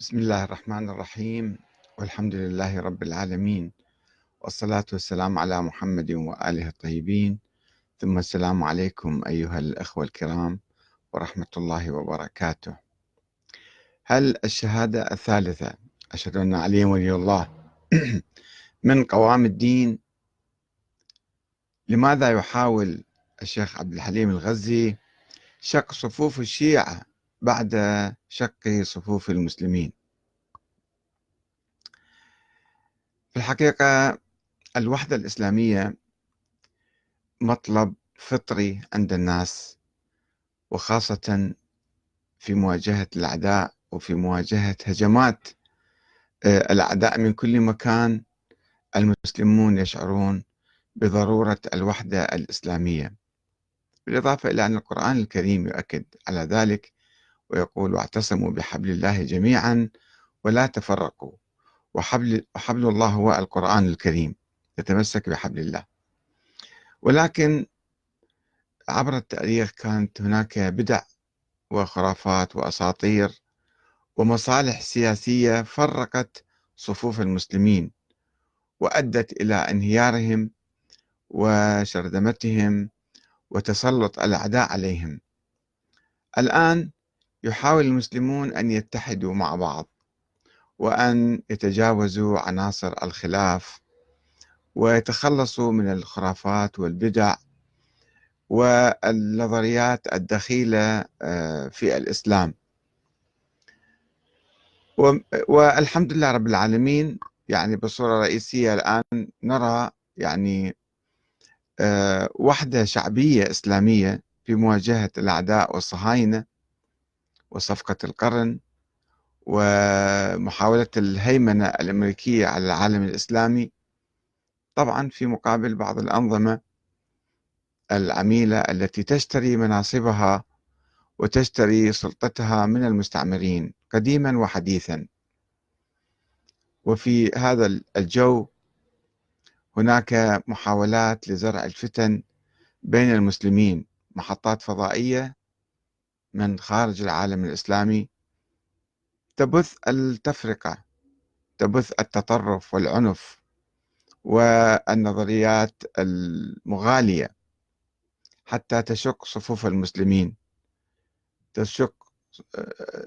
بسم الله الرحمن الرحيم والحمد لله رب العالمين والصلاة والسلام على محمد وآله الطيبين. ثم السلام عليكم أيها الأخوة الكرام ورحمة الله وبركاته. هل الشهادة الثالثة أشهد أن علي ولي الله من قوام الدين؟ لماذا يحاول الشيخ عبد الحليم الغزي شق صفوف الشيعة بعد شق صفوف المسلمين. في الحقيقة الوحدة الإسلامية مطلب فطري عند الناس وخاصة في مواجهة الأعداء وفي مواجهة هجمات آه، الأعداء من كل مكان المسلمون يشعرون بضرورة الوحدة الإسلامية. بالإضافة إلى أن القرآن الكريم يؤكد على ذلك ويقول واعتصموا بحبل الله جميعا ولا تفرقوا وحبل, وحبل الله هو القرآن الكريم يتمسك بحبل الله. ولكن عبر التأريخ كانت هناك بدع وخرافات وأساطير ومصالح سياسية فرقت صفوف المسلمين وأدت إلى انهيارهم وشرذمتهم وتسلط الأعداء عليهم. الآن يحاول المسلمون أن يتحدوا مع بعض وأن يتجاوزوا عناصر الخلاف ويتخلصوا من الخرافات والبدع والنظريات الدخيلة آه، في الإسلام. والحمد لله رب العالمين يعني بصورة رئيسية الآن نرى يعني آه، وحدة شعبية إسلامية في مواجهة الأعداء والصهاينة وصفقة القرن ومحاولة الهيمنة الأمريكية على العالم الإسلامي. طبعا في مقابل بعض الأنظمة العميلة التي تشتري مناصبها وتشتري سلطتها من المستعمرين قديما وحديثا. وفي هذا الجو هناك محاولات لزرع الفتن بين المسلمين محطات فضائية من خارج العالم الإسلامي تبث التفرقة تبث التطرف والعنف والنظريات المغالية حتى تشق صفوف المسلمين. تشق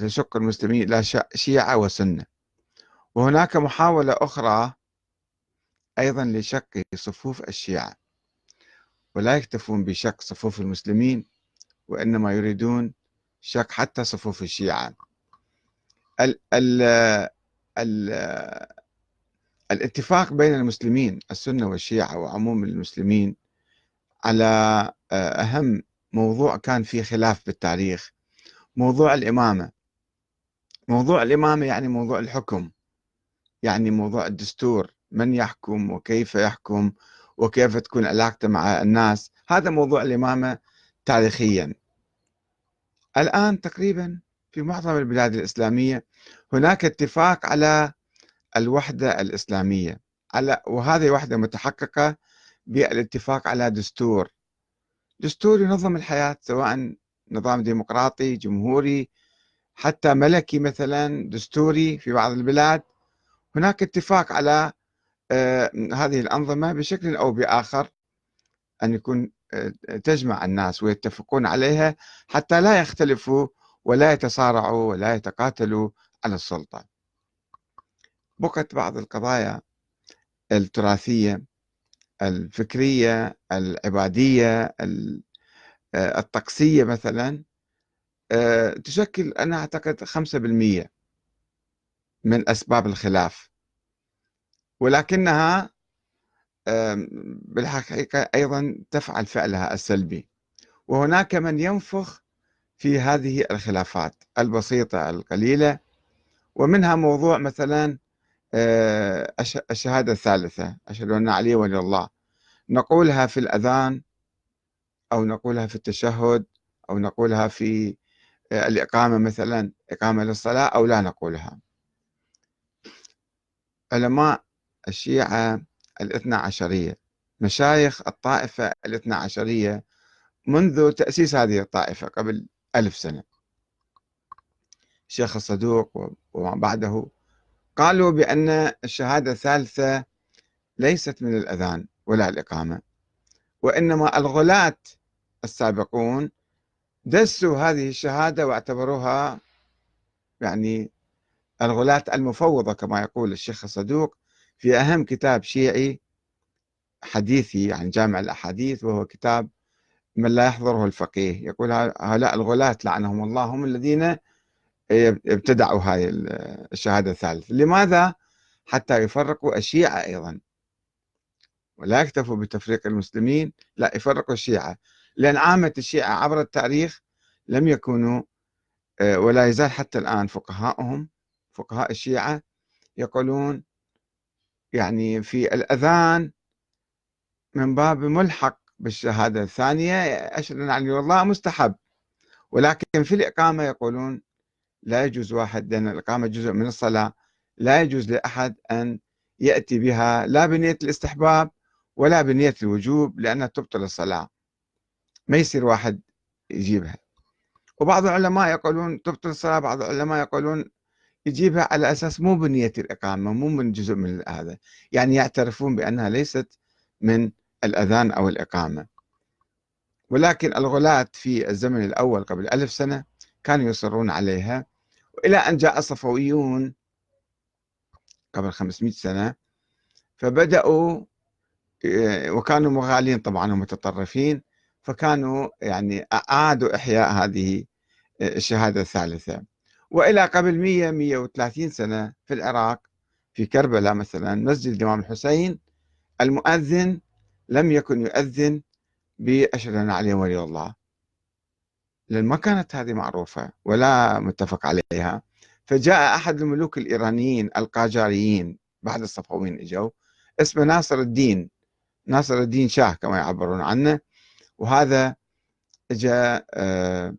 تشق المسلمين إلى شيعة وسنة. وهناك محاولة أخرى أيضا لشق صفوف الشيعة. ولا يكتفون بشق صفوف المسلمين وإنما يريدون شق حتى صفوف الشيعة. ال ال ال الاتفاق بين المسلمين السنة والشيعة وعموم المسلمين على آه، أهم موضوع كان فيه خلاف بالتاريخ موضوع الإمامة. موضوع الإمامة يعني موضوع الحكم يعني موضوع الدستور من يحكم وكيف يحكم وكيف تكون علاقته مع الناس. هذا موضوع الإمامة تاريخيا. الآن تقريبا في معظم البلاد الإسلامية هناك اتفاق على الوحدة الإسلامية. على وهذه وحدة متحققة بالاتفاق على دستور. دستور ينظم الحياة سواء نظام ديمقراطي جمهوري حتى ملكي مثلا دستوري في بعض البلاد. هناك اتفاق على آه، هذه الأنظمة بشكل أو بآخر أن يكون تجمع الناس ويتفقون عليها حتى لا يختلفوا ولا يتصارعوا ولا يتقاتلوا على السلطة. بقت بعض القضايا التراثية الفكرية العبادية آه، الطقسية مثلا آه، تشكل أنا أعتقد خمسة بالمية من أسباب الخلاف. ولكنها بالحقيقة أيضا تفعل فعلها السلبي. وهناك من ينفخ في هذه الخلافات البسيطة القليلة. ومنها موضوع مثلا آه، الشهادة الثالثة. أشهد أن علي ولي الله. نقولها في الأذان أو نقولها في التشهد أو نقولها في آه، الإقامة مثلا إقامة للصلاة أو لا نقولها. علماء الشيعة الاثنى عشرية. مشايخ الطائفة الاثنى عشرية منذ تأسيس هذه الطائفة قبل ألف سنة. الشيخ الصدوق وما بعده قالوا بأن الشهادة الثالثة ليست من الأذان ولا الإقامة وإنما الغلاة السابقون دسوا هذه الشهادة واعتبروها يعني الغلاة المفوضة كما يقول الشيخ الصدوق في أهم كتاب شيعي حديثي عن جامع الأحاديث وهو كتاب من لا يحضره الفقيه. يقول هؤلاء الغلاة لعنهم الله هم الذين ابتدعوا هذه الشهادة الثالثة. لماذا؟ حتى يفرقوا الشيعة أيضا. ولا يكتفوا بتفريق المسلمين لا يفرقوا الشيعة. لأن عامة الشيعة عبر التاريخ لم يكونوا آه، ولا يزال حتى الآن فقهاءهم فقهاء الشيعة يقولون يعني في الأذان من باب ملحق بالشهادة الثانية أشهد أن يعني والله مستحب. ولكن في الإقامة يقولون لا يجوز واحد لأن الإقامة جزء من الصلاة لا يجوز لأحد أن يأتي بها لا بنية الاستحباب ولا بنية الوجوب لأنها تبطل الصلاة. ما يصير واحد يجيبها. وبعض العلماء يقولون تبطل الصلاة بعض العلماء يقولون يجيبها على أساس مو بنية الإقامة مو من جزء من هذا. يعني يعترفون بأنها ليست من الأذان أو الإقامة. ولكن الغلاة في الزمن الأول قبل ألف سنة كانوا يصرون عليها. وإلى أن جاء الصفويون قبل 500 سنة فبدأوا آه، وكانوا مغالين طبعا ومتطرفين فكانوا يعني أعادوا إحياء هذه آه، الشهادة الثالثة. وإلى قبل 100 130 سنة في العراق في كربلاء مثلا مسجد الإمام الحسين المؤذن لم يكن يؤذن بأشهد أن علي ولي الله. لأن ما كانت هذه معروفة ولا متفق عليها. فجاء أحد الملوك الإيرانيين القاجاريين بعد الصفويين إجوا اسمه ناصر الدين ناصر الدين شاه كما يعبرون عنه. وهذا جاء آه،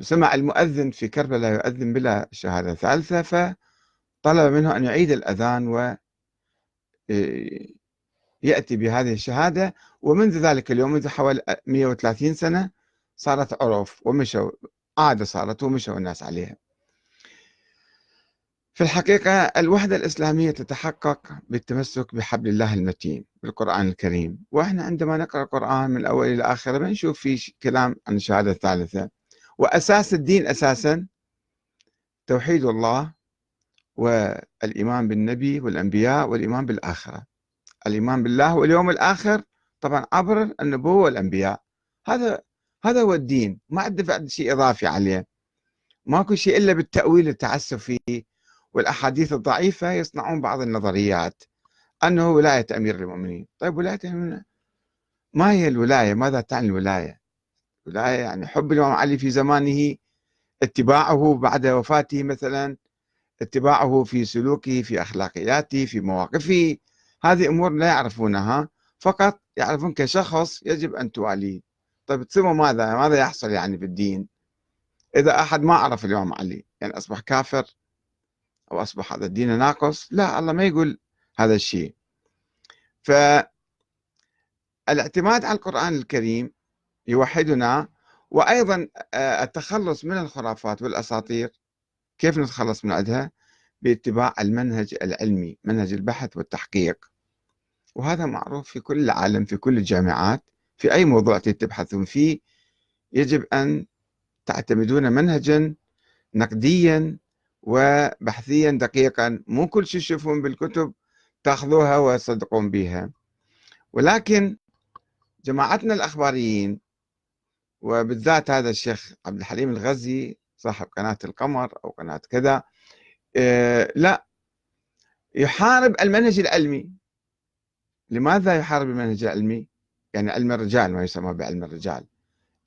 سمع المؤذن في كربلاء يؤذن بلا شهادة ثالثة فطلب منه أن يعيد الأذان و آه، يأتي بهذه الشهادة. ومنذ ذلك اليوم منذ حوالي 130 سنة صارت عرف ومشوا عادة صارت ومشوا الناس عليها. في الحقيقة الوحدة الإسلامية تتحقق بالتمسك بحبل الله المتين بالقرآن الكريم. وإحنا عندما نقرأ القرآن من الأول إلى آخره بنشوف في كلام عن الشهادة الثالثة. وأساس الدين أساسا توحيد الله والإيمان بالنبي والأنبياء والإيمان بالآخرة. الإيمان بالله واليوم الآخر طبعا عبر النبوة والأنبياء. هذا هذا هو الدين. ما بعد شيء إضافي عليه. ماكو شيء إلا بالتأويل التعسف فيه والأحاديث الضعيفة يصنعون بعض النظريات. أنه ولاية أمير المؤمنين. طيب ولاية ما هي الولاية؟ ماذا تعني الولاية؟ الولاية يعني حب الإمام علي في زمانه اتباعه بعد وفاته مثلا اتباعه في سلوكه في أخلاقياته في مواقفه هذه أمور لا يعرفونها. فقط يعرفون كشخص يجب أن تواليه. طيب ثم ماذا؟ ماذا يحصل يعني في الدين؟ إذا أحد ما عرف الإمام علي يعني أصبح كافر أو أصبح هذا الدين ناقص لا الله ما يقول هذا الشيء. فالاعتماد على القرآن الكريم يوحدنا. وأيضا آه، التخلص من الخرافات والأساطير. كيف نتخلص من عندها باتباع المنهج العلمي منهج البحث والتحقيق. وهذا معروف في كل العالم في كل الجامعات. في أي موضوع تبحثون فيه يجب أن تعتمدون منهجا نقديا وبحثيا دقيقا. مو كل شيء تشوفون بالكتب تأخذوها وتصدقون بها. ولكن جماعتنا الأخباريين وبالذات هذا الشيخ عبد الحليم الغزي صاحب قناة القمر أو قناة كذا آه، لا يحارب المنهج العلمي. لماذا يحارب المنهج العلمي؟ يعني علم الرجال ما يسمى بعلم الرجال.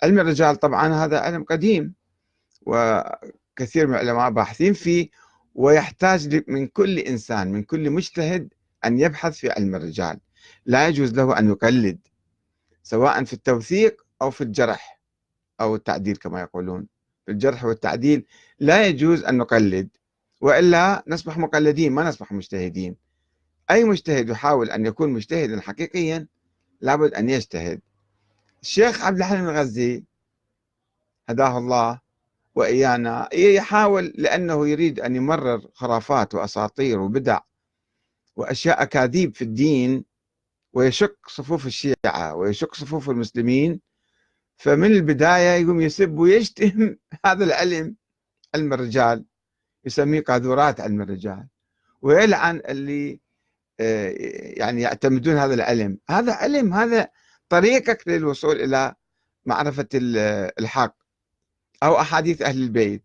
علم الرجال طبعا هذا علم قديم وكثير من العلماء باحثين فيه ويحتاج من كل إنسان من كل مجتهد أن يبحث في علم الرجال. لا يجوز له أن يقلد سواء في التوثيق أو في الجرح. أو التعديل كما يقولون. الجرح والتعديل لا يجوز أن نقلد وإلا نصبح مقلدين ما نصبح مجتهدين. أي مجتهد يحاول أن يكون مجتهدا حقيقيا لابد أن يجتهد. الشيخ عبد الحليم الغزي هداه الله وإيانا يحاول لأنه يريد أن يمرر خرافات وأساطير وبدع وأشياء أكاذيب في الدين ويشق صفوف الشيعة ويشق صفوف المسلمين فمن البداية يقوم يسب ويشتم هذا العلم علم الرجال. يسميه قاذورات علم الرجال. ويلعن اللي آه، يعني يعتمدون هذا العلم. هذا علم هذا طريقك للوصول إلى معرفة الحق أو أحاديث أهل البيت.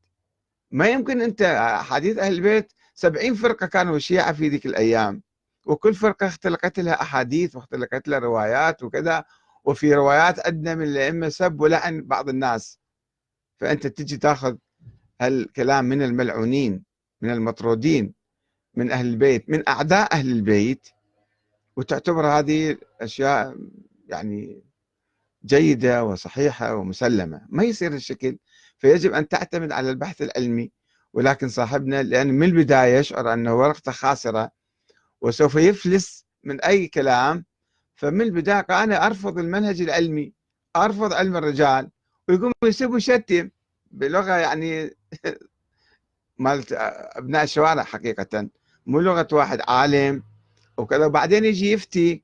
ما يمكن أنت أحاديث أهل البيت سبعين فرقة كانوا شيعة في ذيك الأيام. وكل فرقة اختلقت لها أحاديث واختلقت لها روايات وكذا. وفي روايات عندنا من الأئمة سب ولعن بعض الناس. فأنت تجي تاخذ هالكلام من الملعونين من المطرودين من أهل البيت من أعداء أهل البيت وتعتبر هذه أشياء يعني جيدة وصحيحة ومسلمة. ما يصير الشكل فيجب أن تعتمد على البحث العلمي ولكن صاحبنا لأن من البداية يشعر أنه ورقته خاسرة وسوف يفلس من أي كلام فمن البداية قال أنا أرفض المنهج العلمي أرفض علم الرجال. ويقوم يسب ويشتم بلغة يعني مالت أبناء الشوارع حقيقة مو لغة واحد عالم وكذا. وبعدين يجي يفتي